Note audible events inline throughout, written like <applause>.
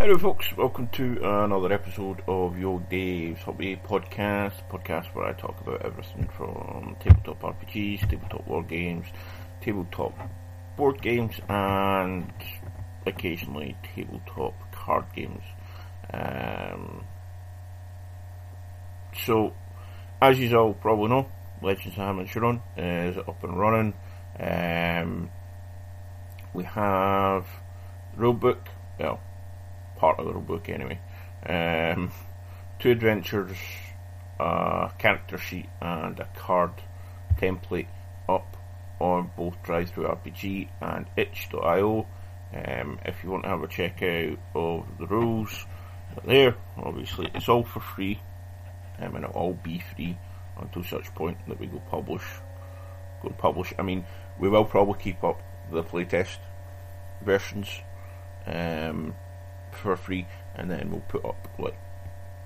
Hello, folks. Welcome to another episode of Your Dave's Hobby Podcast. Podcast where I talk about everything from tabletop RPGs, tabletop war games, tabletop board games, and occasionally tabletop card games. Um, so, as you all probably know, Legends of Hammer Sharon is up and running. Um, we have rulebook. Well, part of the book anyway. Um, two adventures, a character sheet, and a card template up on both DriveThruRPG and itch.io. Um, if you want to have a check out of the rules, there. Obviously, it's all for free, um, and it'll all be free until such point that we go publish. Go publish. I mean, we will probably keep up the playtest versions. Um, for free, and then we'll put up like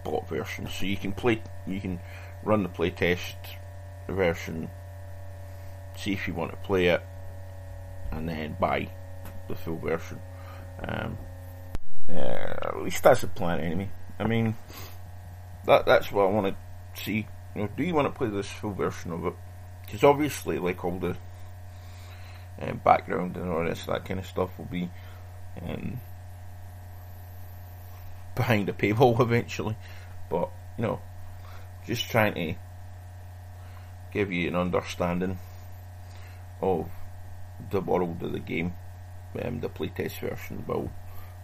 bot versions, so you can play, you can run the playtest version, see if you want to play it, and then buy the full version. Um, uh, at least that's the plan, anyway. I mean, that that's what I want to see. You know, do you want to play this full version of it? Because obviously, like all the um, background and all this, that kind of stuff will be um, behind a paywall <laughs> eventually. But, you know, just trying to give you an understanding of the world of the game. Um, the playtest version will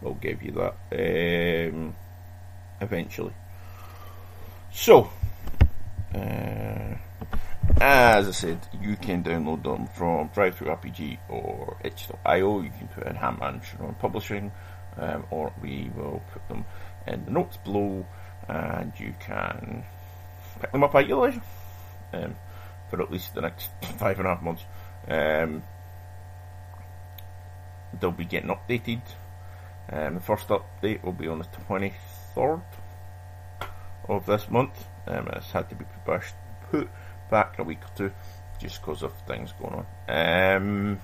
will give you that um, eventually. So, uh, as I said, you can download them from DriveThruRPG or itch.io. You can put in Hamman on Publishing um, or we will put them in the notes below and you can pick them up at your leisure um, for at least the next <laughs> five and a half months. Um, they'll be getting updated. Um, the first update will be on the 23rd of this month. Um, it's had to be pushed, put back a week or two just because of things going on. Um,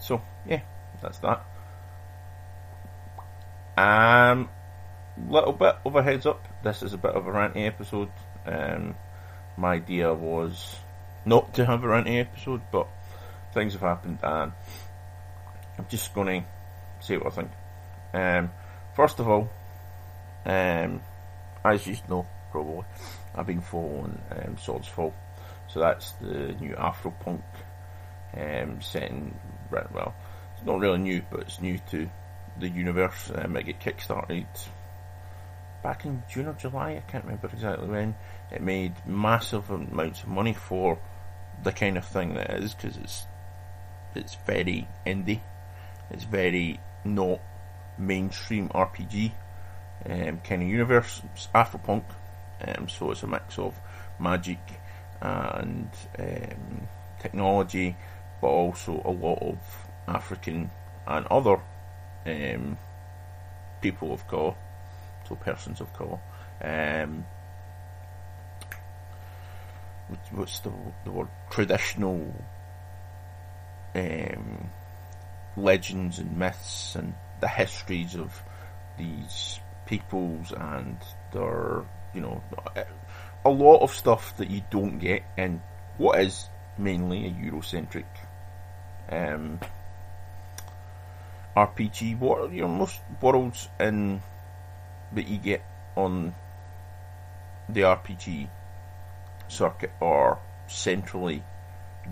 so, yeah, that's that. Um, little bit of a heads up. This is a bit of a ranty episode. Um, my idea was not to have a ranty episode, but things have happened, and I'm just going to say what I think. Um, first of all, um, as you know, probably, I've been following um, Swordsfall. So that's the new Afro punk um, setting. Well, it's not really new, but it's new to the universe. Um, it get kickstarted back in June or July. I can't remember exactly when. It made massive amounts of money for the kind of thing that it is because it's it's very indie. It's very not mainstream RPG um, kind of universe. It's Afropunk, um, so it's a mix of magic and um, technology, but also a lot of African and other um, people of colour, so persons of colour. Um, what's the, the word? Traditional um, legends and myths and the histories of these peoples and their, you know, a lot of stuff that you don't get in what is mainly a Eurocentric um, RPG. What you know, most worlds in that you get on the RPG circuit are centrally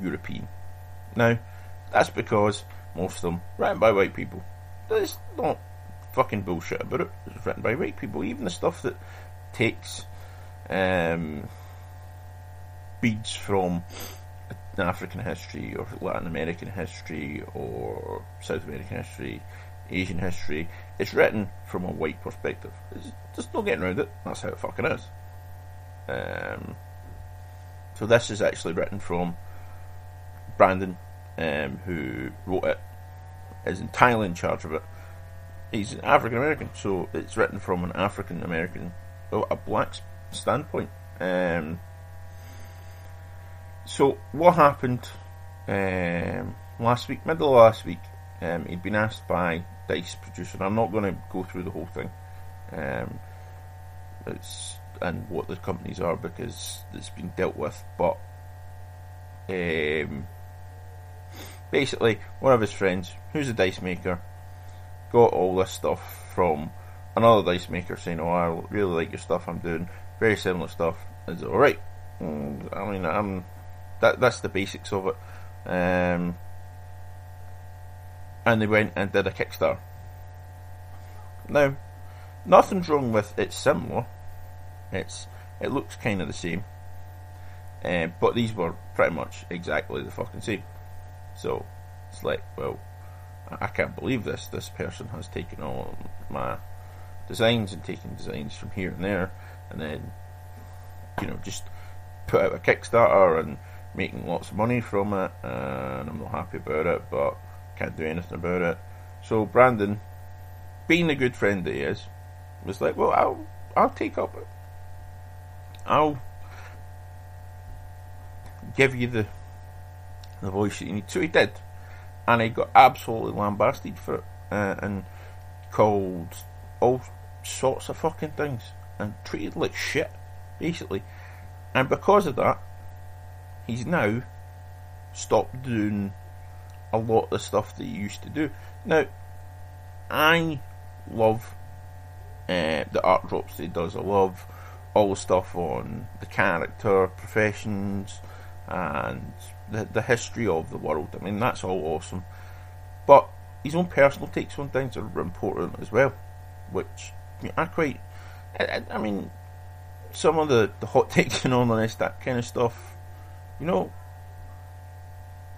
European. Now, that's because most of them written by white people. There's not fucking bullshit about it. It's written by white people. Even the stuff that takes um, beads from African history or Latin American history or South American history, Asian history. It's written from a white perspective. There's just no getting around it. That's how it fucking is. Um, so this is actually written from Brandon, um, who wrote it, is entirely in charge of it. He's an African American, so it's written from an African American, oh, a black standpoint. Um, so what happened um, last week, middle of last week? Um, he'd been asked by dice producer. I'm not going to go through the whole thing. Um, it's and what the companies are because it's been dealt with. But um, basically, one of his friends, who's a dice maker, got all this stuff from another dice maker saying, "Oh, I really like your stuff. I'm doing very similar stuff." Is it all right? I mean, I'm that that's the basics of it. Um, and they went and did a Kickstarter. Now, nothing's wrong with it's similar. It's it looks kind of the same, uh, but these were pretty much exactly the fucking same. So it's like, well, I can't believe this. This person has taken all my designs and taken designs from here and there, and then you know just put out a Kickstarter and making lots of money from it, and I'm not happy about it, but can't do anything about it. So Brandon, being the good friend that he is, was like, well, I'll I'll take up. I'll give you the the voice that you need. So he did, and he got absolutely lambasted for it, uh, and called all sorts of fucking things, and treated like shit, basically. And because of that, he's now stopped doing a lot of the stuff that he used to do. Now, I love uh, the art drops that he does. I love all the stuff on the character, professions, and the, the history of the world. I mean, that's all awesome. But his own personal takes on things are important as well, which I quite. I, I mean, some of the, the hot <laughs> takes and all this, that kind of stuff, you know,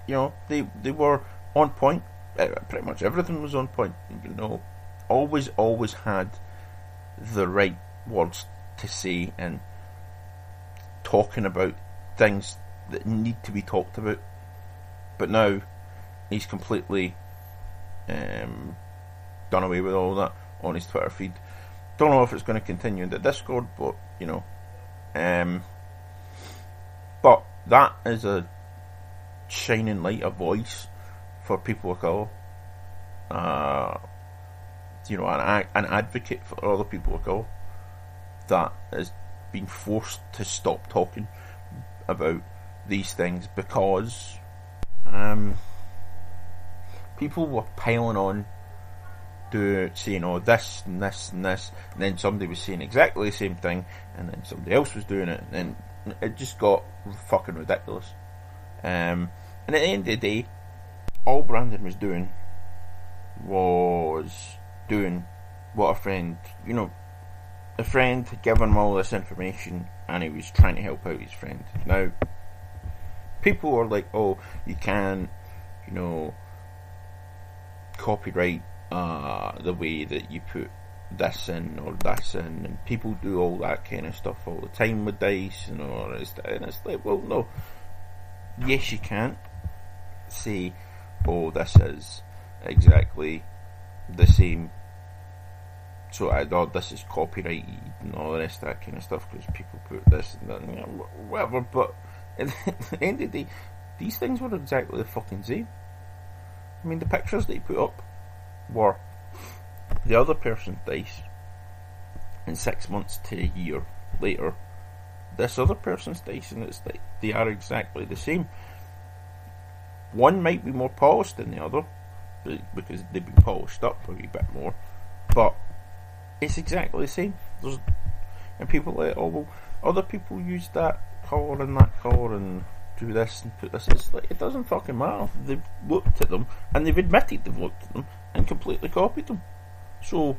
you know, they they were on point. Uh, pretty much everything was on point. You know, always always had the right words to say and talking about things that need to be talked about. But now he's completely um, done away with all that on his Twitter feed. Don't know if it's going to continue in the Discord, but you know, um, that is a shining light, a voice for people of colour. Uh, you know, an, an advocate for other people of colour that has been forced to stop talking about these things because um, people were piling on to saying, oh, this and this and this, and then somebody was saying exactly the same thing, and then somebody else was doing it, and then it just got fucking ridiculous. Um, and at the end of the day, all Brandon was doing was doing what a friend, you know, a friend giving him all this information, and he was trying to help out his friend. Now, people are like, oh, you can, you know, copyright uh, the way that you put this in or this in, and people do all that kind of stuff all the time with dice and all this. And it's like, well, no. Yes, you can say, oh, this is exactly the same. So I thought this is copyrighted and all the rest of that kind of stuff because people put this and that, know, whatever. But <laughs> at the end of the day, these things were exactly the fucking same. I mean, the pictures he put up were the other person dies, and six months to a year later, this other person's dies, and it's like they are exactly the same. One might be more polished than the other because they've been polished up a wee bit more, but it's exactly the same. There's, and people like, oh well, other people use that colour and that colour and do this and put this. It's like it doesn't fucking matter. They've looked at them and they've admitted they've looked at them and completely copied them. So,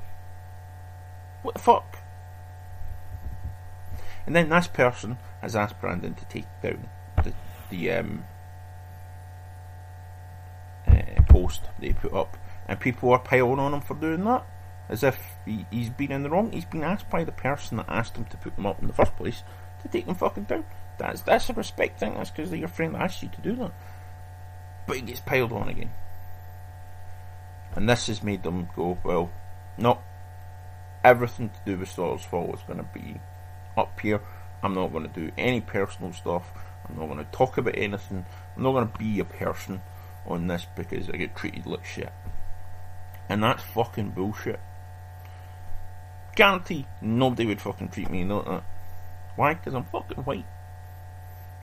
what the fuck? And then this person has asked Brandon to take down the, the um, uh, post they put up, and people are piling on him for doing that, as if he, he's been in the wrong. He's been asked by the person that asked him to put them up in the first place to take them fucking down. That's that's a respect thing. That's because your friend asked you to do that, but he gets piled on again, and this has made them go well. No, everything to do with Swordsfall is going to be up here. I'm not going to do any personal stuff. I'm not going to talk about anything. I'm not going to be a person on this because I get treated like shit. And that's fucking bullshit. Guarantee nobody would fucking treat me like that. Why? Because I'm fucking white.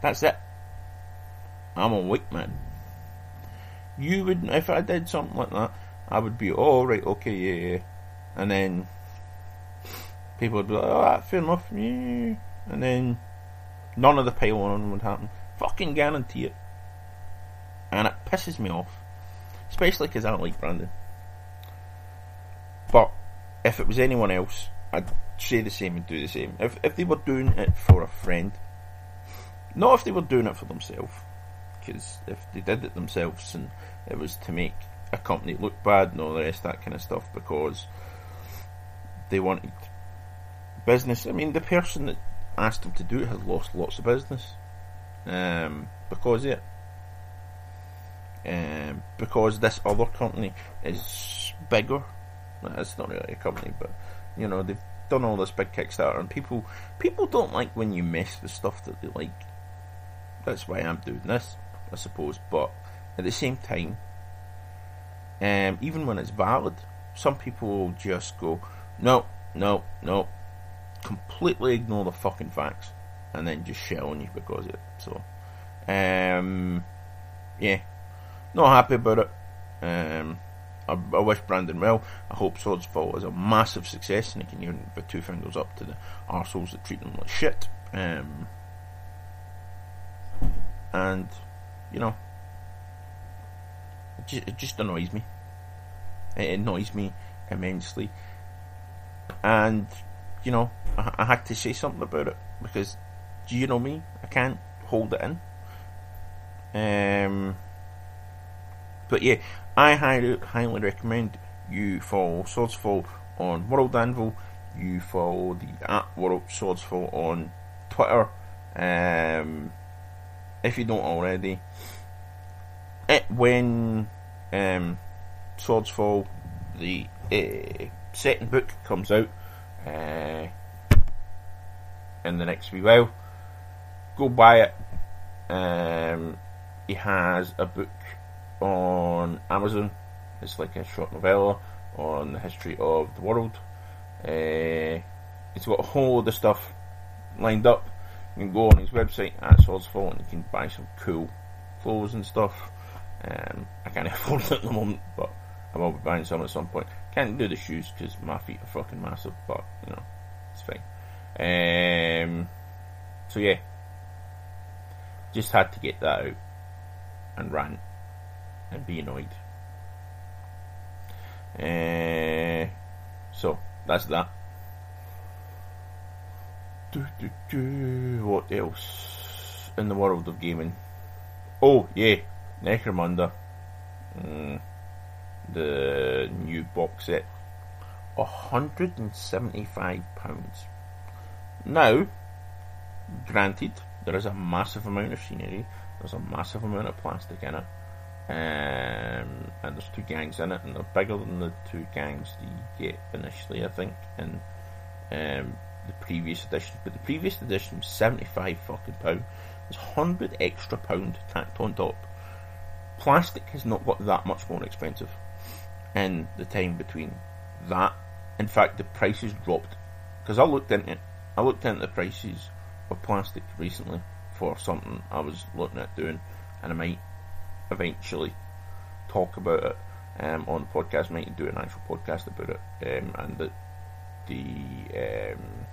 That's it. I'm a white man. You would, if I did something like that, I would be, oh, right, okay, yeah, yeah. And then people would be like, oh, that's fair enough, yeah. And then none of the pile on would happen. Fucking guarantee it. And it pisses me off. Especially because I don't like Brandon. But if it was anyone else, I'd say the same and do the same. If if they were doing it for a friend, not if they were doing it for themselves, because if they did it themselves and it was to make a company look bad and all the rest that kind of stuff, because they wanted business. I mean, the person that asked them to do it has lost lots of business um, because of it. Um, because this other company is bigger. It's not really a company, but you know they've done all this big Kickstarter, and people people don't like when you mess with stuff that they like. That's why I'm doing this, I suppose. But at the same time, um, even when it's valid, some people will just go, no, no, no, completely ignore the fucking facts, and then just shell on you because of it. So, um, yeah, not happy about it. Um, I, I, wish Brandon well. I hope Swordsfall is a massive success and he can even the two fingers up to the arseholes that treat them like shit. Um, and, you know, it just, it just annoys me. It annoys me immensely. And, you know, I, I had to say something about it because, do you know me? I can't hold it in. Um, but yeah, I highly, highly recommend you follow Swordsfall on World Anvil. You follow the at World Swordsfall on Twitter. Um, if you don't already, it, when um, Swordsfall, the uh, second book comes out uh, in the next wee while, go buy it. Um, he has a book on Amazon. It's like a short novella on the history of the world. Uh, it's got a whole of stuff lined up. You can go on his website at Swordsfall and you can buy some cool clothes and stuff. Um, I can't <laughs> afford it at the moment, but I will be buying some at some point. Can't do the shoes because my feet are fucking massive, but you know, it's fine. Um, so yeah, just had to get that out and rant and be annoyed. Uh, so that's that. Do, do, do. What else in the world of gaming? Oh yeah, Necromunda. Mm, the new box set. hundred and seventy-five pounds. Now, granted, there is a massive amount of scenery. There's a massive amount of plastic in it. Um, and there's two gangs in it, and they're bigger than the two gangs that you get initially, I think, in um, the previous edition. But the previous edition was 75 fucking pound. There's 100 extra pound tacked on top. Plastic has not got that much more expensive in the time between that. In fact, the prices dropped because I looked into. I looked into the prices of plastic recently for something I was looking at doing, and I might eventually talk about it um, on the podcast. Might do an actual podcast about it, um, and the the um,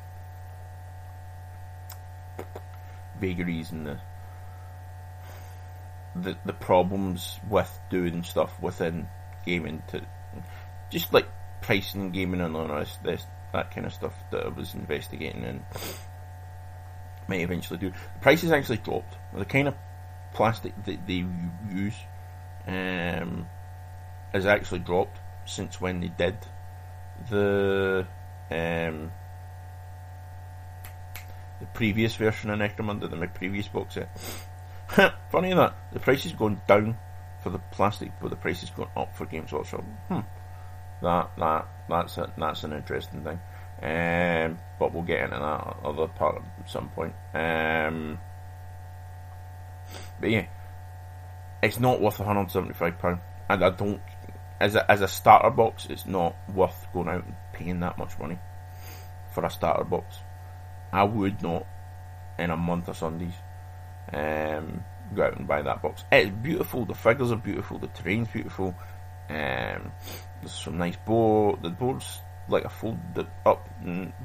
vagaries and the, the the problems with doing stuff within gaming to just like pricing gaming and all this, this that kind of stuff that I was investigating and may eventually do. The prices actually dropped. The kind of plastic that they use um, has actually dropped since when they did the um, the previous version of Necromunda, the previous box set. <laughs> Funny that the price is going down for the plastic, but the price is going up for Games Workshop. Hmm. That that that's a, that's an interesting thing. Um, but we'll get into that other part at some point. Um, but yeah, it's not worth £175, and I don't as a as a starter box, it's not worth going out and paying that much money for a starter box. I would not in a month of Sundays um, go out and buy that box. It's beautiful. The figures are beautiful. The terrain's beautiful. Um, there's some nice board. The board's like a folded up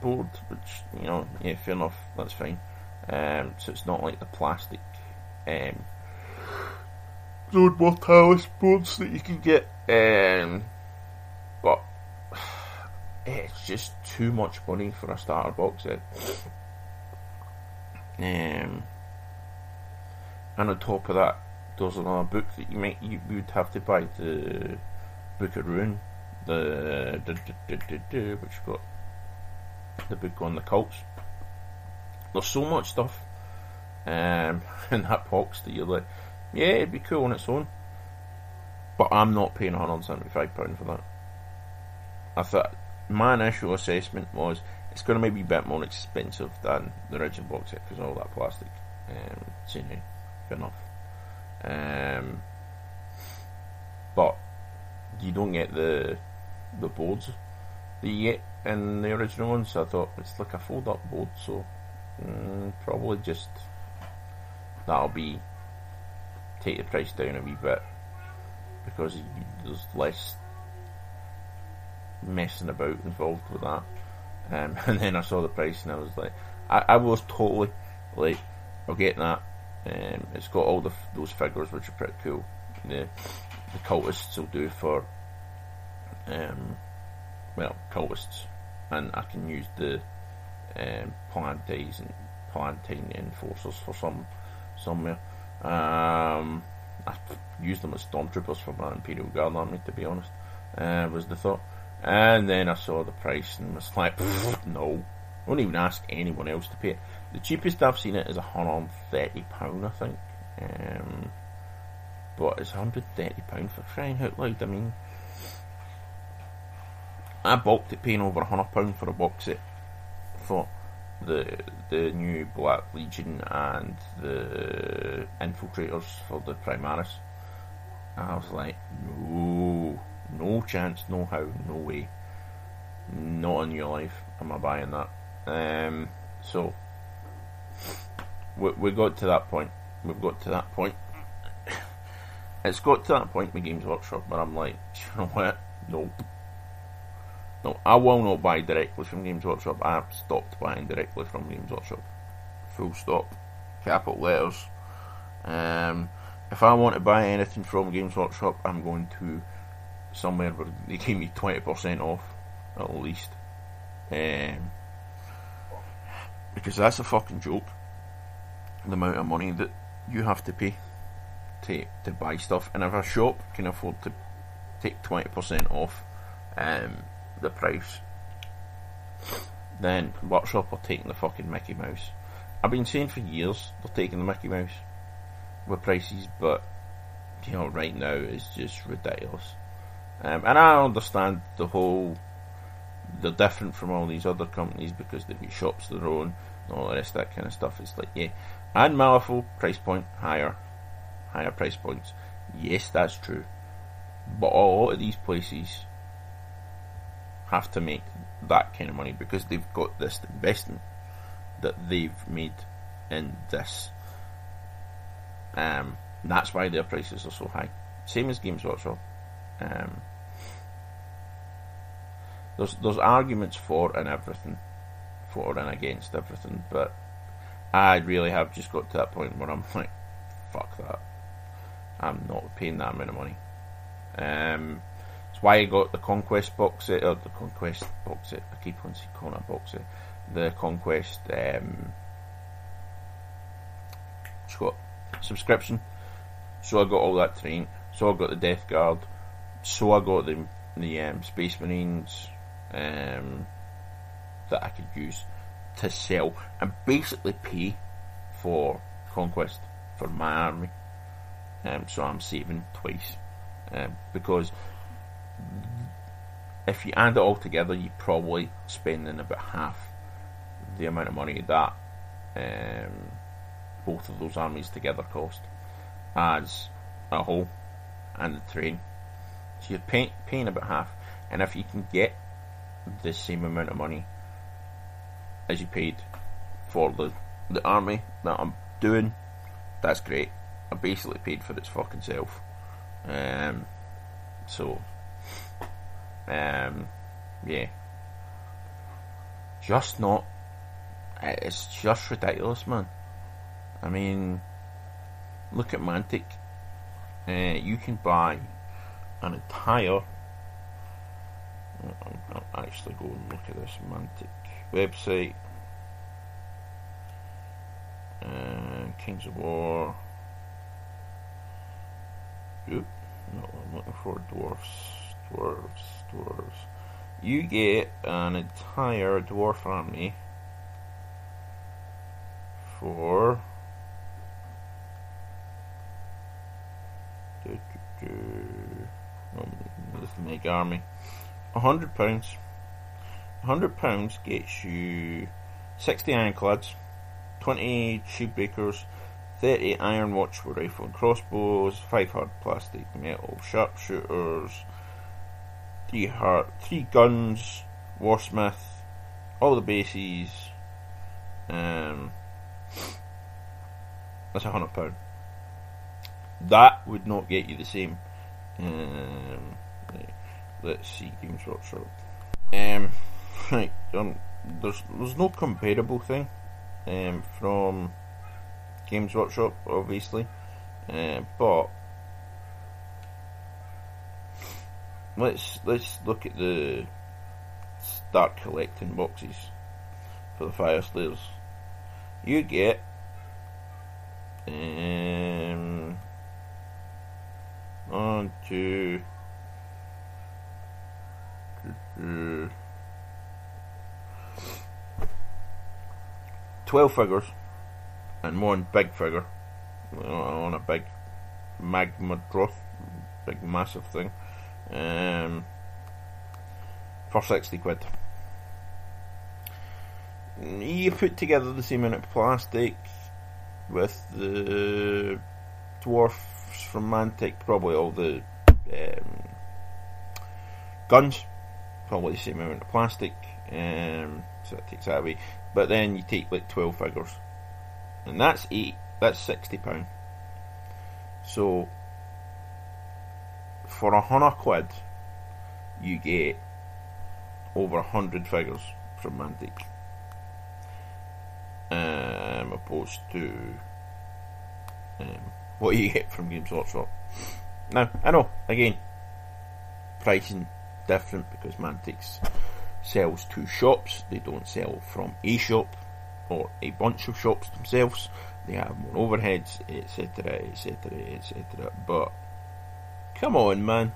board, which you know, yeah, fair enough. That's fine. Um, so it's not like the plastic um, <sighs> Zone Mortalis boards that you can get. Um, but <sighs> it's just too much money for a starter box set. Um, and on top of that, there's another book that you might you would have to buy the Book of Ruin, the, which got the book on the cults. There's so much stuff um, <laughs> in that box that you're like, yeah, it'd be cool on its own, but I'm not paying 175 pound for that. I thought my initial assessment was it's going to maybe a bit more expensive than the original box set because all that plastic. Um, so, yeah, fair enough. Um, but you don't get the the boards that you get in the original one, so I thought it's like a fold up board, so mm, probably just that'll be take the price down a wee bit because there's less messing about involved with that. Um, <laughs> and then I saw the price and I was like, I, I was totally like, I'll get that. Um, it's got all the those figures which are pretty cool. The the cultists will do for um, well cultists, and I can use the um, Palanites and Palanite enforcers for some somewhere. Um, I used them as stormtroopers for my Imperial Guard army, to be honest. Uh, was the thought. And then I saw the price and was like, no. I won't even ask anyone else to pay it. The cheapest I've seen it is a £130, I think. Um, but it's £130 for crying out loud. I mean, I balked at paying over £100 for a box set for the the new Black Legion and the infiltrators for the Primaris. I was like, no, no chance, no how, no way, not in your life am I buying that. Um, so we we got to that point. We've got to that point. It's got to that point with Games Workshop where I'm like, you know what? Nope. No, I will not buy directly from Games Workshop. I've stopped buying directly from Games Workshop. Full stop. Capital letters. Um, if I want to buy anything from Games Workshop, I'm going to somewhere where they give me 20% off, at least. Um, because that's a fucking joke. The amount of money that you have to pay to, to buy stuff. And if a shop can afford to take 20% off, um, the price, then Workshop are taking the fucking Mickey Mouse. I've been saying for years they're taking the Mickey Mouse with prices, but you know, right now it's just ridiculous. Um, and I understand the whole they're different from all these other companies because they've got shops of their own and all the rest of that kind of stuff. It's like, yeah, and Malifaux price point higher, higher price points. Yes, that's true. But a lot of these places have to make that kind of money because they've got this investment that they've made in this. Um, that's why their prices are so high. Same as Games Workshop. Um, there's there's arguments for and everything, for and against everything, but I really have just got to that point where I'm <laughs> like, fuck that. I'm not paying that amount of money. Um, it's why I got the Conquest box set, or the Conquest box set, I keep on calling it box set, the Conquest, um, got subscription, so I got all that terrain, so I got the Death Guard, so I got the, the um, Space Marines, um, that I could use to sell and basically pay for Conquest for my army. Um, so I'm saving twice um, because if you add it all together, you're probably spending about half the amount of money that um, both of those armies together cost as a whole and the train. So you're pay, paying about half, and if you can get the same amount of money as you paid for the the army that I'm doing, that's great. I basically paid for its fucking self. Um, so, um, yeah, just not. It's just ridiculous, man. I mean, look at Mantic. Uh, you can buy an entire. I'll actually go and look at this Mantic website. Uh, Kings of War. Oop, no, I'm looking for dwarfs, dwarves, dwarves. You get an entire dwarf army for do, do, do. Oh, this mega army. Hundred pounds. Hundred pounds gets you sixty ironclads, twenty shield breakers, 30 iron watchful rifle and crossbows, 5 hard plastic metal sharpshooters, 3 hard, 3 guns, warsmith, all the bases. Um, that's a hundred pound. That would not get you the same. Um, let's see, Games Workshop. Um, right, um, there's there's no comparable thing um, from Games Workshop, obviously, uh, but let's let's look at the start collecting boxes for the Fyreslayers. You get um, one, two, two, twelve figures and one big figure. On a big magma droth, big massive thing, um, for sixty quid. You put together the same amount of plastic with the dwarfs from Mantic, probably all the um, guns, probably the same amount of plastic, um, so it takes that away. But then you take like twelve figures and that's eight. That's sixty pound. So for a hundred quid, you get over a hundred figures from Mantic, um, opposed to um, what you get from Games Workshop. Now I know again, pricing different because Mantic's sells to shops. They don't sell from a shop or a bunch of shops themselves. They have more overheads, etc., etc., etc. But come on, man.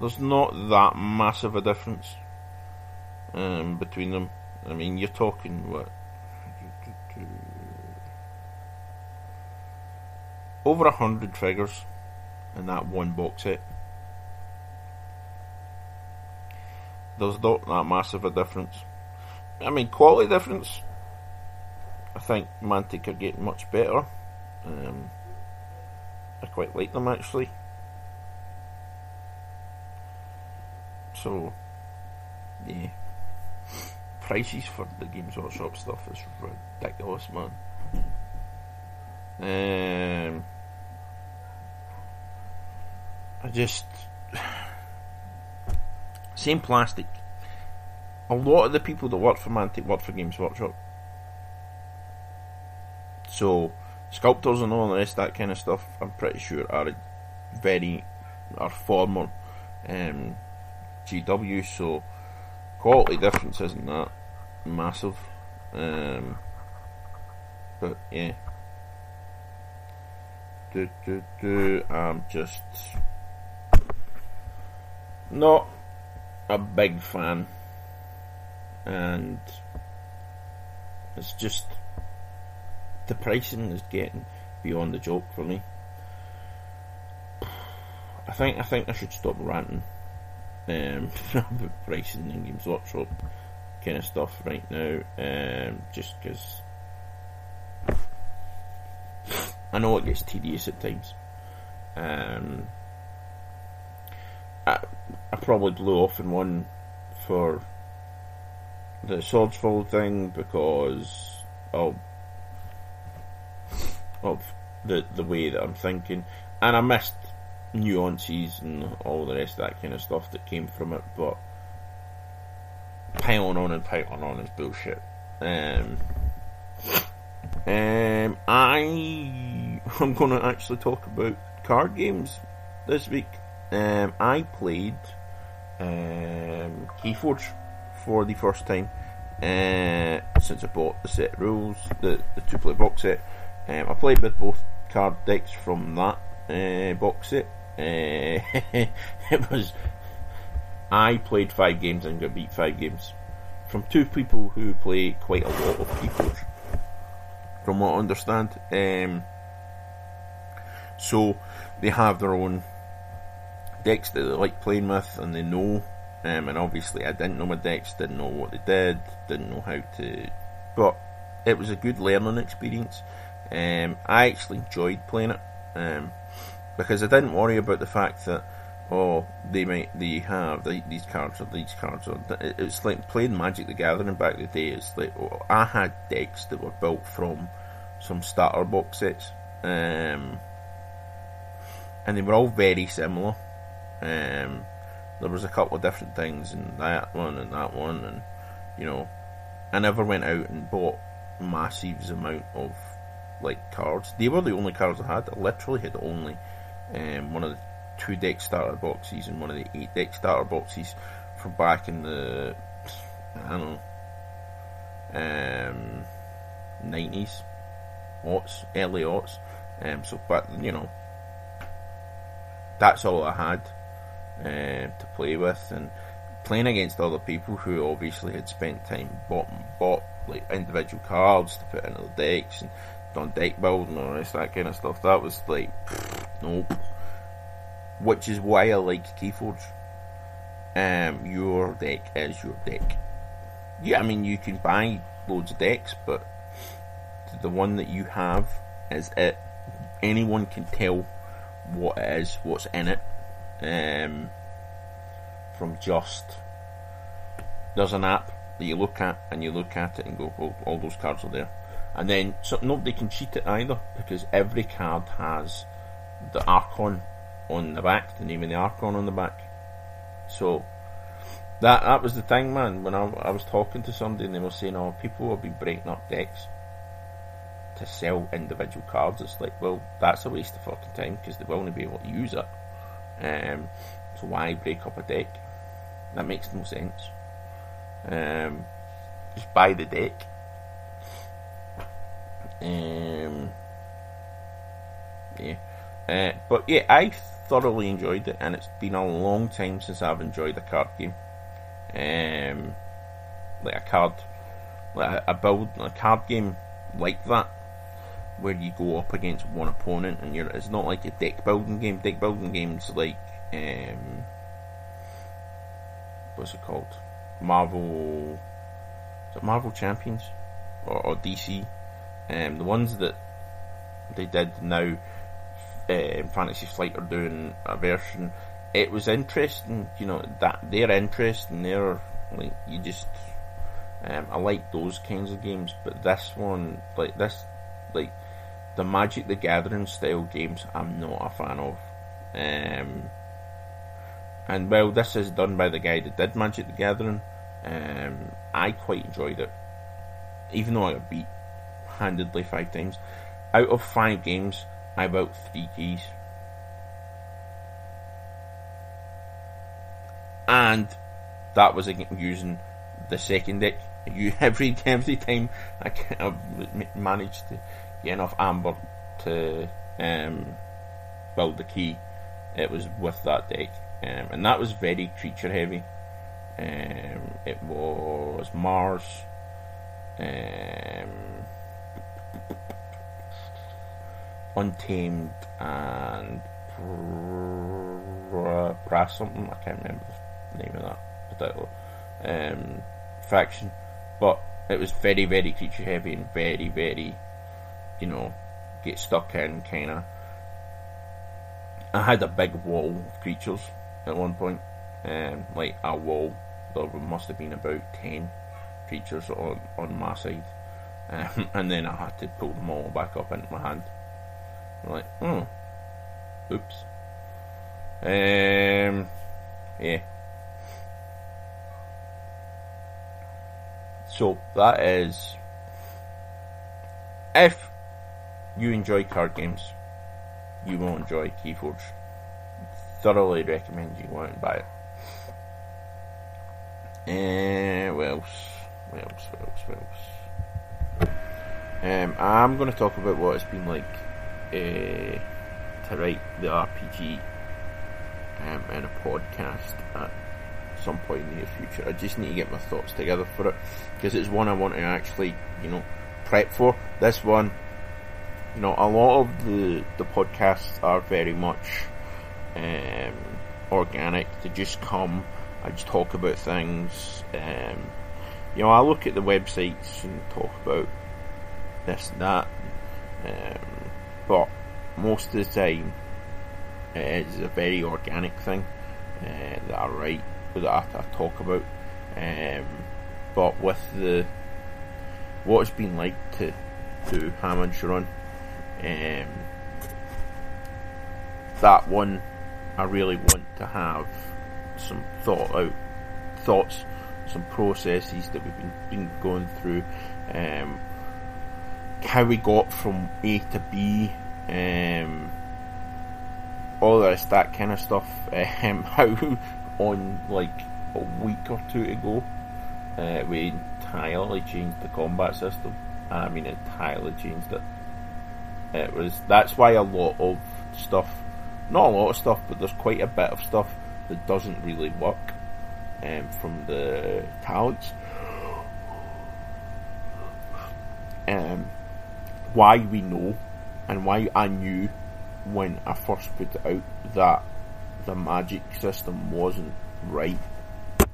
There's not that massive a difference um, between them. I mean, you're talking what over a hundred figures in that one box set. There's not that massive a difference. I mean, quality difference. I think Mantic are getting much better. Um, I quite like them actually. So, yeah. Prices for the Games Workshop stuff is ridiculous, man. Um, I just. Same plastic a lot of the people that work for Mantic work for Games Workshop. So, sculptors and all the rest that kind of stuff, I'm pretty sure are very, are former um, GW, so quality difference isn't that massive. Um, but yeah. Do, do, do, I'm just not a big fan and it's just the pricing is getting beyond the joke for me. I think I think I should stop ranting um, <laughs> about pricing in Games Workshop kind of stuff right now, um, just because I know it gets tedious at times. Um, I, I probably blew off in one for the Swordsfall thing because of of the the way that I'm thinking, and I missed nuances and all the rest of that kind of stuff that came from it. But piling on and piling on is bullshit. Um, um, I <laughs> I'm going to actually talk about card games this week. Um, I played um, Keyforge for the first time uh, since I bought the set rules, the, the two player box set. Um, I played with both card decks from that uh, box set. Uh, <laughs> it was I played five games and got beat five games from two people who play quite a lot of Keyforge, from what I understand. Um, so they have their own decks that they like playing with, and they know. Um, and obviously, I didn't know my decks, didn't know what they did, didn't know how to. But it was a good learning experience. Um, I actually enjoyed playing it um, because I didn't worry about the fact that oh they might they have the, these cards or these cards or it's like playing Magic the Gathering back in the day. It's like oh, I had decks that were built from some starter box sets, um, and they were all very similar. Um, there was a couple of different things in that one and that one, and you know, I never went out and bought massive amount of like cards. They were the only cards I had. I literally had only um, one of the two deck starter boxes and one of the eight deck starter boxes from back in the I don't know um, nineties, aughts, early aughts. Um, so, but you know, that's all I had uh, to play with, and playing against other people who obviously had spent time bought bought like individual cards to put into the decks and done deck building and all this that kind of stuff. That was like nope. Which is why I like Keyforge. Um, your deck is your deck. Yeah, I mean you can buy loads of decks, but the one that you have is it. Anyone can tell what it is, what's in it, um, from just there's an app that you look at and you look at it and go, well, all those cards are there, and then so nobody can cheat it either because every card has the Archon on the back, the name of the Archon on the back. So that that was the thing, man. When I, I was talking to somebody and they were saying, "Oh, people have been breaking up decks to sell individual cards." It's like, well, that's a waste of fucking time because they will only be able to use it. Um, so why break up a deck? That makes no sense. Um, just buy the deck. Um, yeah. Uh, but yeah, I thoroughly enjoyed it, and it's been a long time since I've enjoyed a card game. Um, like a card, like a build, a card game like that, where you go up against one opponent, and you're. It's not like a deck building game. Deck building games like um, what's it called? Marvel. Is it Marvel Champions or, or DC? Um, the ones that they did now, uh, Fantasy Flight are doing a version. It was interesting, you know, that their interest and their like you just. Um, I like those kinds of games, but this one, like this, like the Magic the Gathering style games, I'm not a fan of. Um, and well, this is done by the guy that did Magic the Gathering. Um, I quite enjoyed it, even though I got beat handedly five times. Out of five games, I about three keys. And that was using the second deck. <laughs> You every every time I, I managed to enough amber to um, build the key, it was with that deck um, and that was very creature heavy. Um, it was Mars, um, Untamed, and Brass something. I can't remember the name of that particular um, faction, but it was very, very creature heavy and very, very, you know, get stuck in kind of. I had a big wall of creatures at one point. Um, like a wall, there must have been about ten creatures on on my side, um, <laughs> and then I had to pull them all back up into my hand. I'm like, oh, oops. Um, yeah. So that is if you enjoy card games, you will enjoy Keyforge. Thoroughly recommend you go out and buy it. And uh, what else? What else? What else? What else? Um, I'm going to talk about what it's been like uh, to write the RPG um, in a podcast at some point in the near future. I just need to get my thoughts together for it because it's one I want to actually, you know, prep for. This one, you know, a lot of the the podcasts are very much um, organic. They just come. I just talk about things. Um, you know, I look at the websites and talk about this and that. Um, but most of the time, it is a very organic thing uh, that I write, that I, talk about. Um, but with the what it's been like to do Hammond Sharon, um, that one I really want to have some thought out thoughts, some processes that we've been, been going through, um, how we got from A to B, um, all this that kind of stuff. <laughs> Um, how on like a week or two ago, uh, we entirely changed the combat system. I mean, entirely changed it. It was that's why a lot of stuff, not a lot of stuff, but there's quite a bit of stuff that doesn't really work um, from the talents. Um, why we know and why I knew when I first put it out that the magic system wasn't right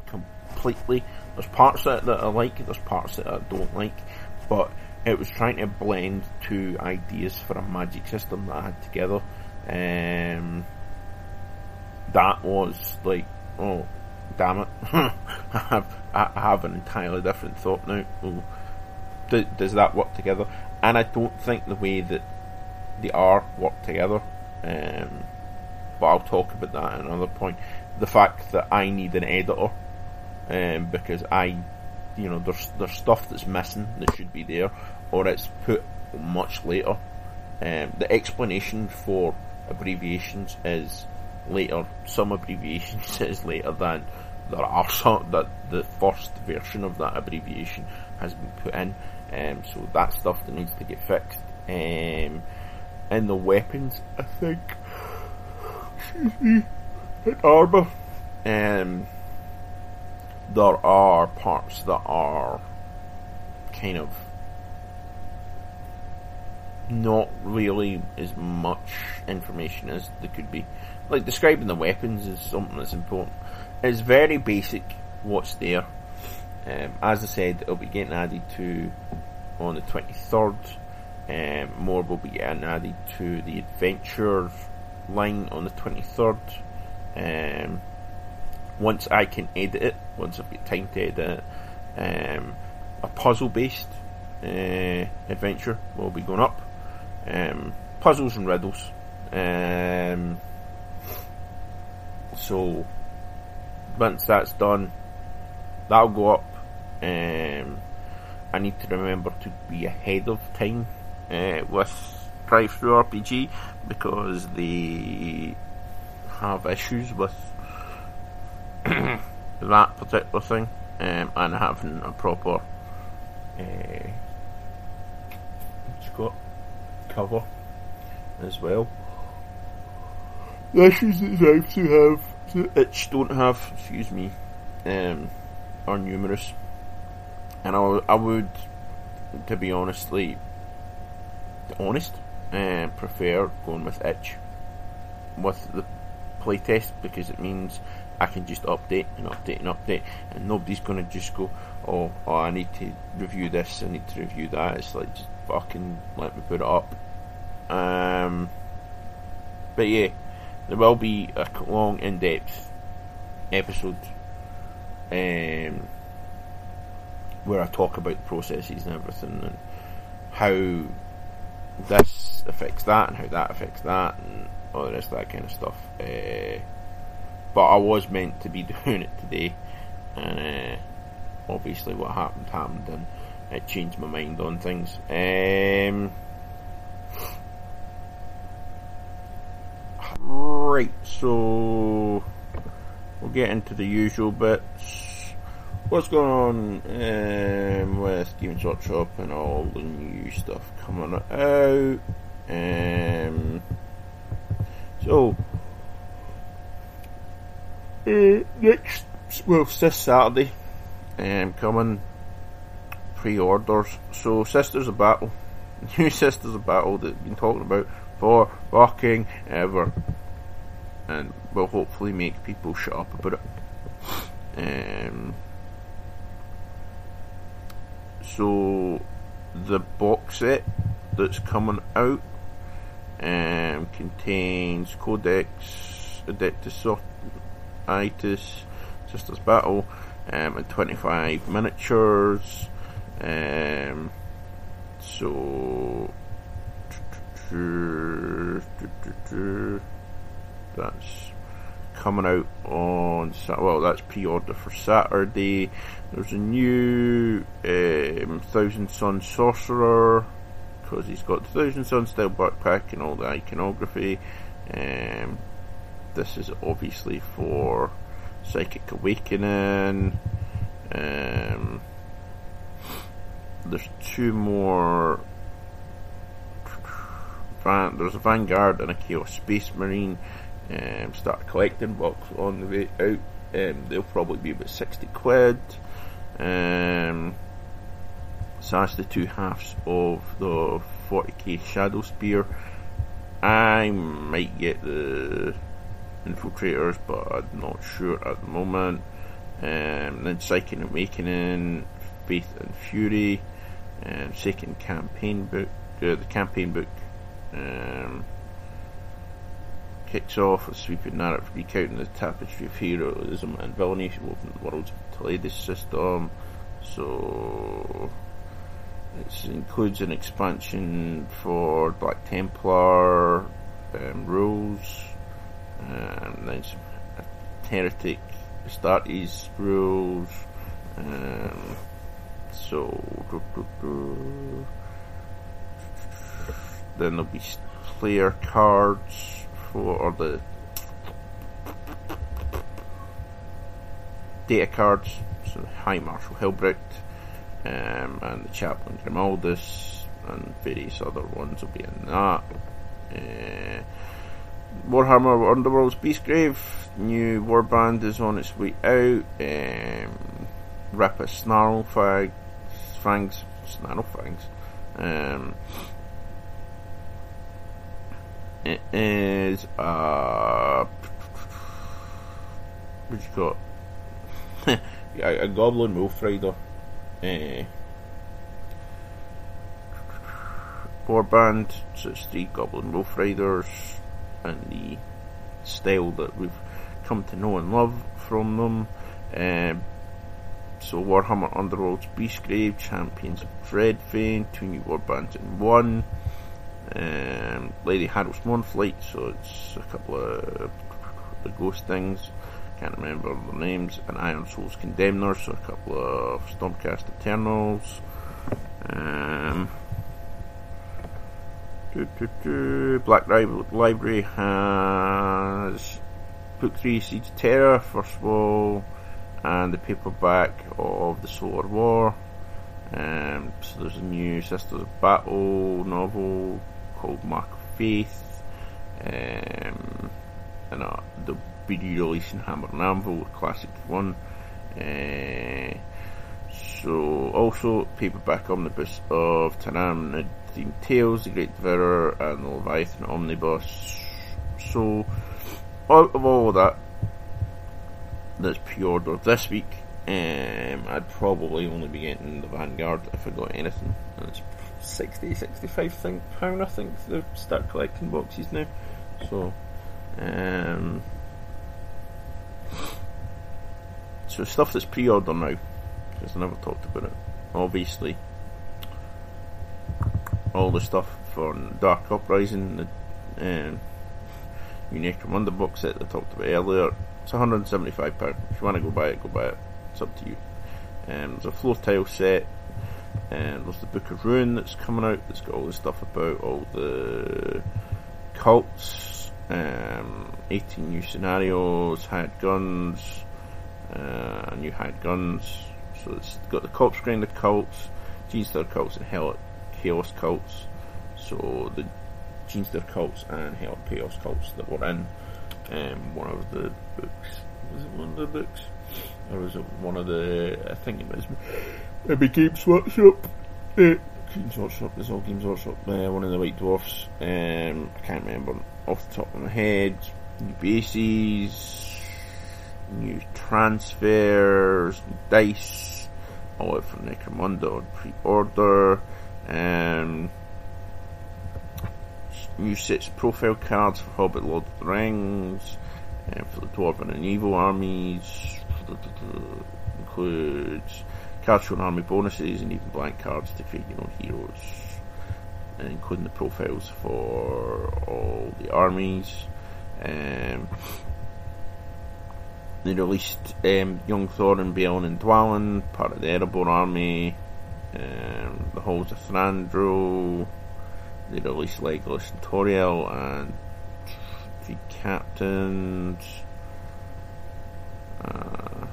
completely. There's parts of it that I like, there's parts that I don't like, but it was trying to blend two ideas for a magic system that I had together. Um, that was like, oh, damn it, I <laughs> have I have an entirely different thought now. Oh, does that work together? And I don't think the way that they are work together. Um, but I'll talk about that at another point. The fact that I need an editor um, because I, you know, there's there's stuff that's missing that should be there, or it's put much later. Um, the explanation for abbreviations is later. Some abbreviations <laughs> is later than there are some that the first version of that abbreviation has been put in. Um, so that stuff that needs to get fixed. Um, and the weapons, I think, me, armor. Um, there are parts that are kind of not really as much information as there could be. Like describing the weapons is something that's important. It's very basic what's there. Um, as I said, it'll be getting added to on the 23rd. Um, more will be getting added to the adventure line on the 23rd. Um, once I can edit it, once I've got time to edit it, um, a puzzle based uh, adventure will be going up. Um, puzzles and riddles. Um, so once that's done, that'll go up. Um, I need to remember to be ahead of time uh, with RPG because they have issues with <coughs> that particular thing um, and having a proper uh, got cover as well. The issues that DriveThru have, Itch don't have, excuse me, um, are numerous. And I, I would, to be honestly, honest, uh, prefer going with Itch with the playtest because it means I can just update and update and update, and nobody's going to just go, oh, oh, I need to review this, I need to review that. It's like just fucking let me put it up. Um, but yeah, there will be a long, in-depth episode um, where I talk about the processes and everything and how this affects that and how that affects that and all the rest of that kind of stuff. Uh, but I was meant to be <laughs> doing it today, and uh, obviously what happened happened, and it changed my mind on things. Um, right, so we'll get into the usual bits. What's going on um, with Games Workshop and all the new stuff coming out? Um, so, uh, next, well, this Saturday, um, coming pre-orders. So, Sisters of Battle, <laughs> new Sisters of Battle that we've been talking about for fucking ever, and will hopefully make people shut up about it. Um, so, the box set that's coming out um, contains Codex Adepta Sororitas, Sisters Battle, um, and 25 miniatures. Um, so that's coming out on well that's pre-order for Saturday. There's a new um, Thousand Sun Sorcerer because he's got the Thousand Sun style backpack and all the iconography. Um, this is obviously for Psychic Awakening. Um, there's two more there's a Vanguard and a Chaos Space Marine um, start collecting box on the way out. Um, they'll probably be about 60 quid. Um, so that's the two halves of the 40k Shadow Spear. I might get the infiltrators, but I'm not sure at the moment. Um, then Psychic Awakening, Faith and Fury, um, second campaign book, uh, the campaign book um, kicks off a sweeping narrative recounting the tapestry of heroism and villainy woven the world's Teledus system. So it includes an expansion for Black Templar um, rules, and then some heretic Astartes rules. Um, so then there'll be player cards for or the data cards. So High Marshal Helbrecht um, and the Chaplain Grimaldus and various other ones will be in that. Uh, Warhammer Underworld's Beastgrave, new warband is on its way out. Um, Rippa's Snarlfangs, Fangs, Snarlfangs. Um, it is uh what you got? a, <laughs> a goblin wolf rider. Uh, warband, so it's three goblin wolf riders and the style that we've come to know and love from them. Um, so Warhammer Underworld's Beastgrave, Champions of Dreadfane, two new warbands in one um, Lady Harrow's Mournflight, so it's a couple of the ghost things, can't remember the names, and Ironsoul's Condemnors, so a couple of Stormcast Eternals. Um. Black Library has Book 3 Siege of Terra, first of all, and the paperback of The Solar War. Um, so there's a new Sisters of Battle novel called Mark of Faith, um, and uh, the video releasing Hammer and Anvil, classic one. Uh, so also paperback omnibus of Tyranid Themed Tales, The Great Devourer, and the Leviathan Omnibus. So out of all of that that's pre-ordered this week, um, I'd probably only be getting the Vanguard if I got anything. And it's 60, 65 think, pound, I think, they start collecting boxes now. So, um, so stuff that's pre-order now, because I never talked about it. Obviously, all the stuff for Dark Uprising, the um, Wonder box set that I talked about earlier. It's 175 pound. If you want to go buy it, go buy it. It's up to you. Um, there's a floor tile set. And there's the Book of Ruin that's coming out. That's got all the stuff about all the cults, um, 18 new scenarios, hired guns, uh, new hired guns. So it's got the cults grind the cults, Genestealer cults and Helot Chaos cults. So the Genestealer cults and Helot Chaos cults that were in um, one of the books. Was it one of the books? Or was it one of the? I think it was maybe Games Workshop. Uh, Games Workshop. It's all Games Workshop. Uh, one of the White Dwarfs. Um, I can't remember off the top of my head. New bases, new transfers, new dice, all out from Necromunda on pre-order. Um, new sets of profile cards for Hobbit Lord of the Rings, and for the Dwarven and Evil armies, includes cards showing army bonuses and even blank cards to create your own heroes, and including the profiles for all the armies. Um, they released um, Young Thorin, Balin and Dwalin, part of the Erebor army, um, the Halls of Thranduil, they released Legolas and Tauriel and three captains. Uh,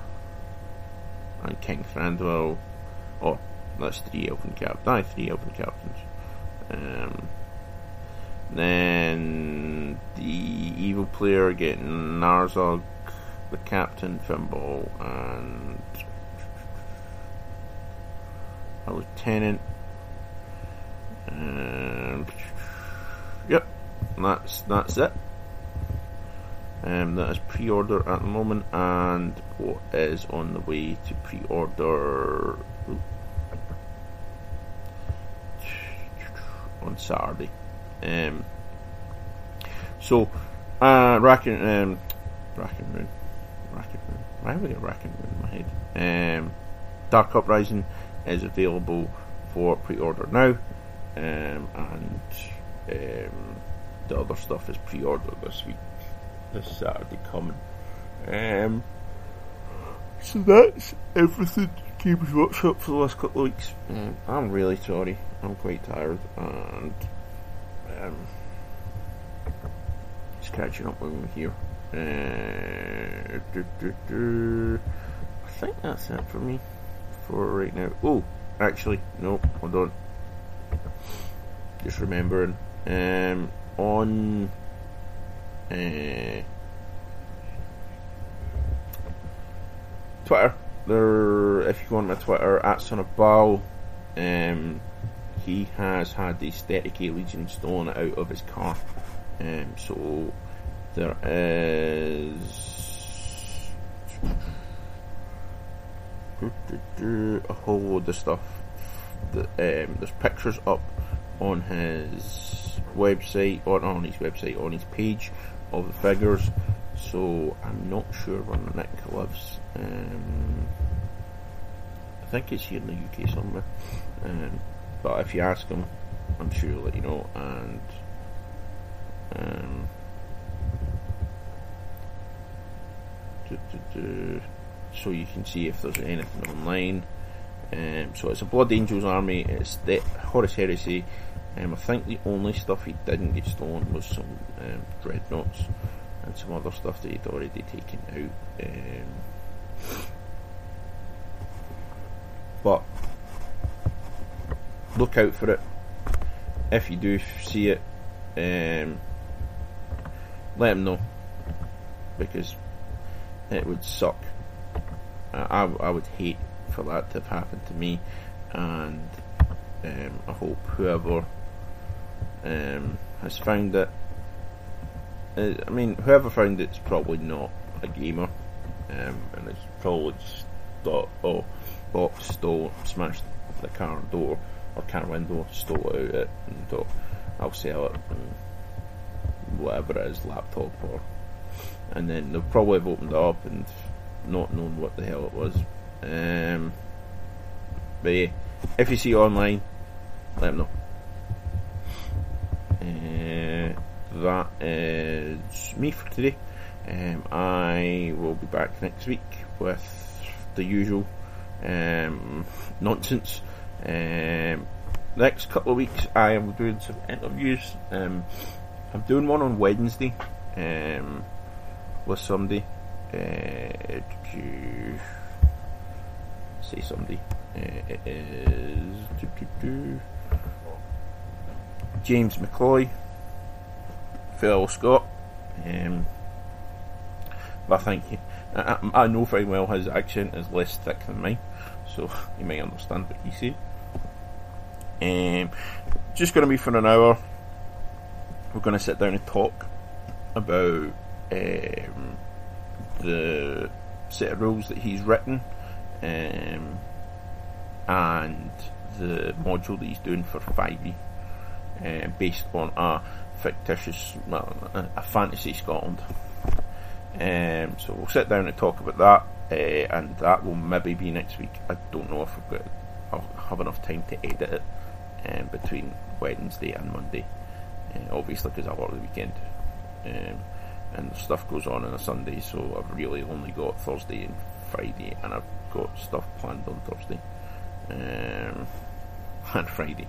and King Thranduil. Oh, that's three elven captains. Aye, three open captains. Um, then the evil player getting Narzog, the captain, Fimbul, and a lieutenant. Um, yep, that's that's it. Um, that is pre-order at the moment, and what is on the way to pre-order on Saturday. Um, so, uh, Racking, um, Racking Moon, Racking Moon. Why have we got Racking Moon in my head? Um, Dark Uprising is available for pre-order now, um, and um, the other stuff is pre-order this week, this Saturday coming. Um, so that's everything Games Workshop for the last couple of weeks. Um, I'm really sorry. I'm quite tired and um, just catching up with me here. Uh, do, do, do. I think that's it for me for right now. Oh, actually, no, hold on. Just remembering. Um, on uh, Twitter, there, if you go on my Twitter, at Son of Baal, um, he has had the aesthetic Legion stolen out of his car. Um, so there is a whole load of stuff. That, um, there's pictures up on his website, or on his website, on his page of the figures. So I'm not sure where Nick lives. Um, I think it's here in the UK somewhere. Um, but if you ask him, I'm sure he'll let you know. And um, so you can see if there's anything online. Um, so it's a Blood Angels army. It's the Horus Heresy. Um, I think the only stuff he didn't get stolen was some um, dreadnoughts and some other stuff that he'd already taken out. Um, but look out for it. If you do see it, um, let him know because it would suck. I, I would hate for that to have happened to me, and um, I hope whoever um, has found it. Uh, I mean, whoever found it's probably not a gamer, um, and it's probably just thought, oh, box stole, smashed the car door or car window, stole it out it, and thought, I'll sell it, and whatever it is, laptop or, and then they'll probably have opened it up and not known what the hell it was. Um, but yeah, if you see it online, let them know. Uh, that is me for today. Um, I will be back next week with the usual um, nonsense. Um, next couple of weeks, I am doing some interviews. Um, I'm doing one on Wednesday um, with somebody. Uh, say somebody. Uh, it is James McCloy, Phil Scott. Um, but thank you. I, I, know very well his accent is less thick than mine, so you may understand what he said. Um, just going to be for an hour. We're going to sit down and talk about um, the set of rules that he's written um, and the module that he's doing for 5e uh, based on a fictitious, well, a, fantasy Scotland. Um, so we'll sit down and talk about that, uh, and that will maybe be next week. I don't know if I've got, I'll have enough time to edit it um, between Wednesday and Monday. Uh, obviously, because I work the weekend, um, and stuff goes on on a Sunday, so I've really only got Thursday and Friday, and I've got stuff planned on Thursday um, <laughs> and Friday.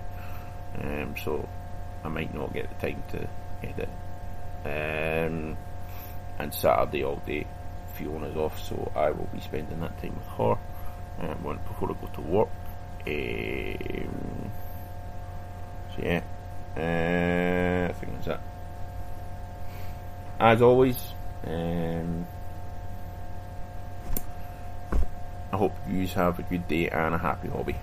Um, so I might not get the time to edit. Um, and Saturday all day, Fiona's off, so I will be spending that time with her um, before I go to work. Um, so yeah, uh, I think that's it. As always, um, I hope you have a good day and a happy hobby.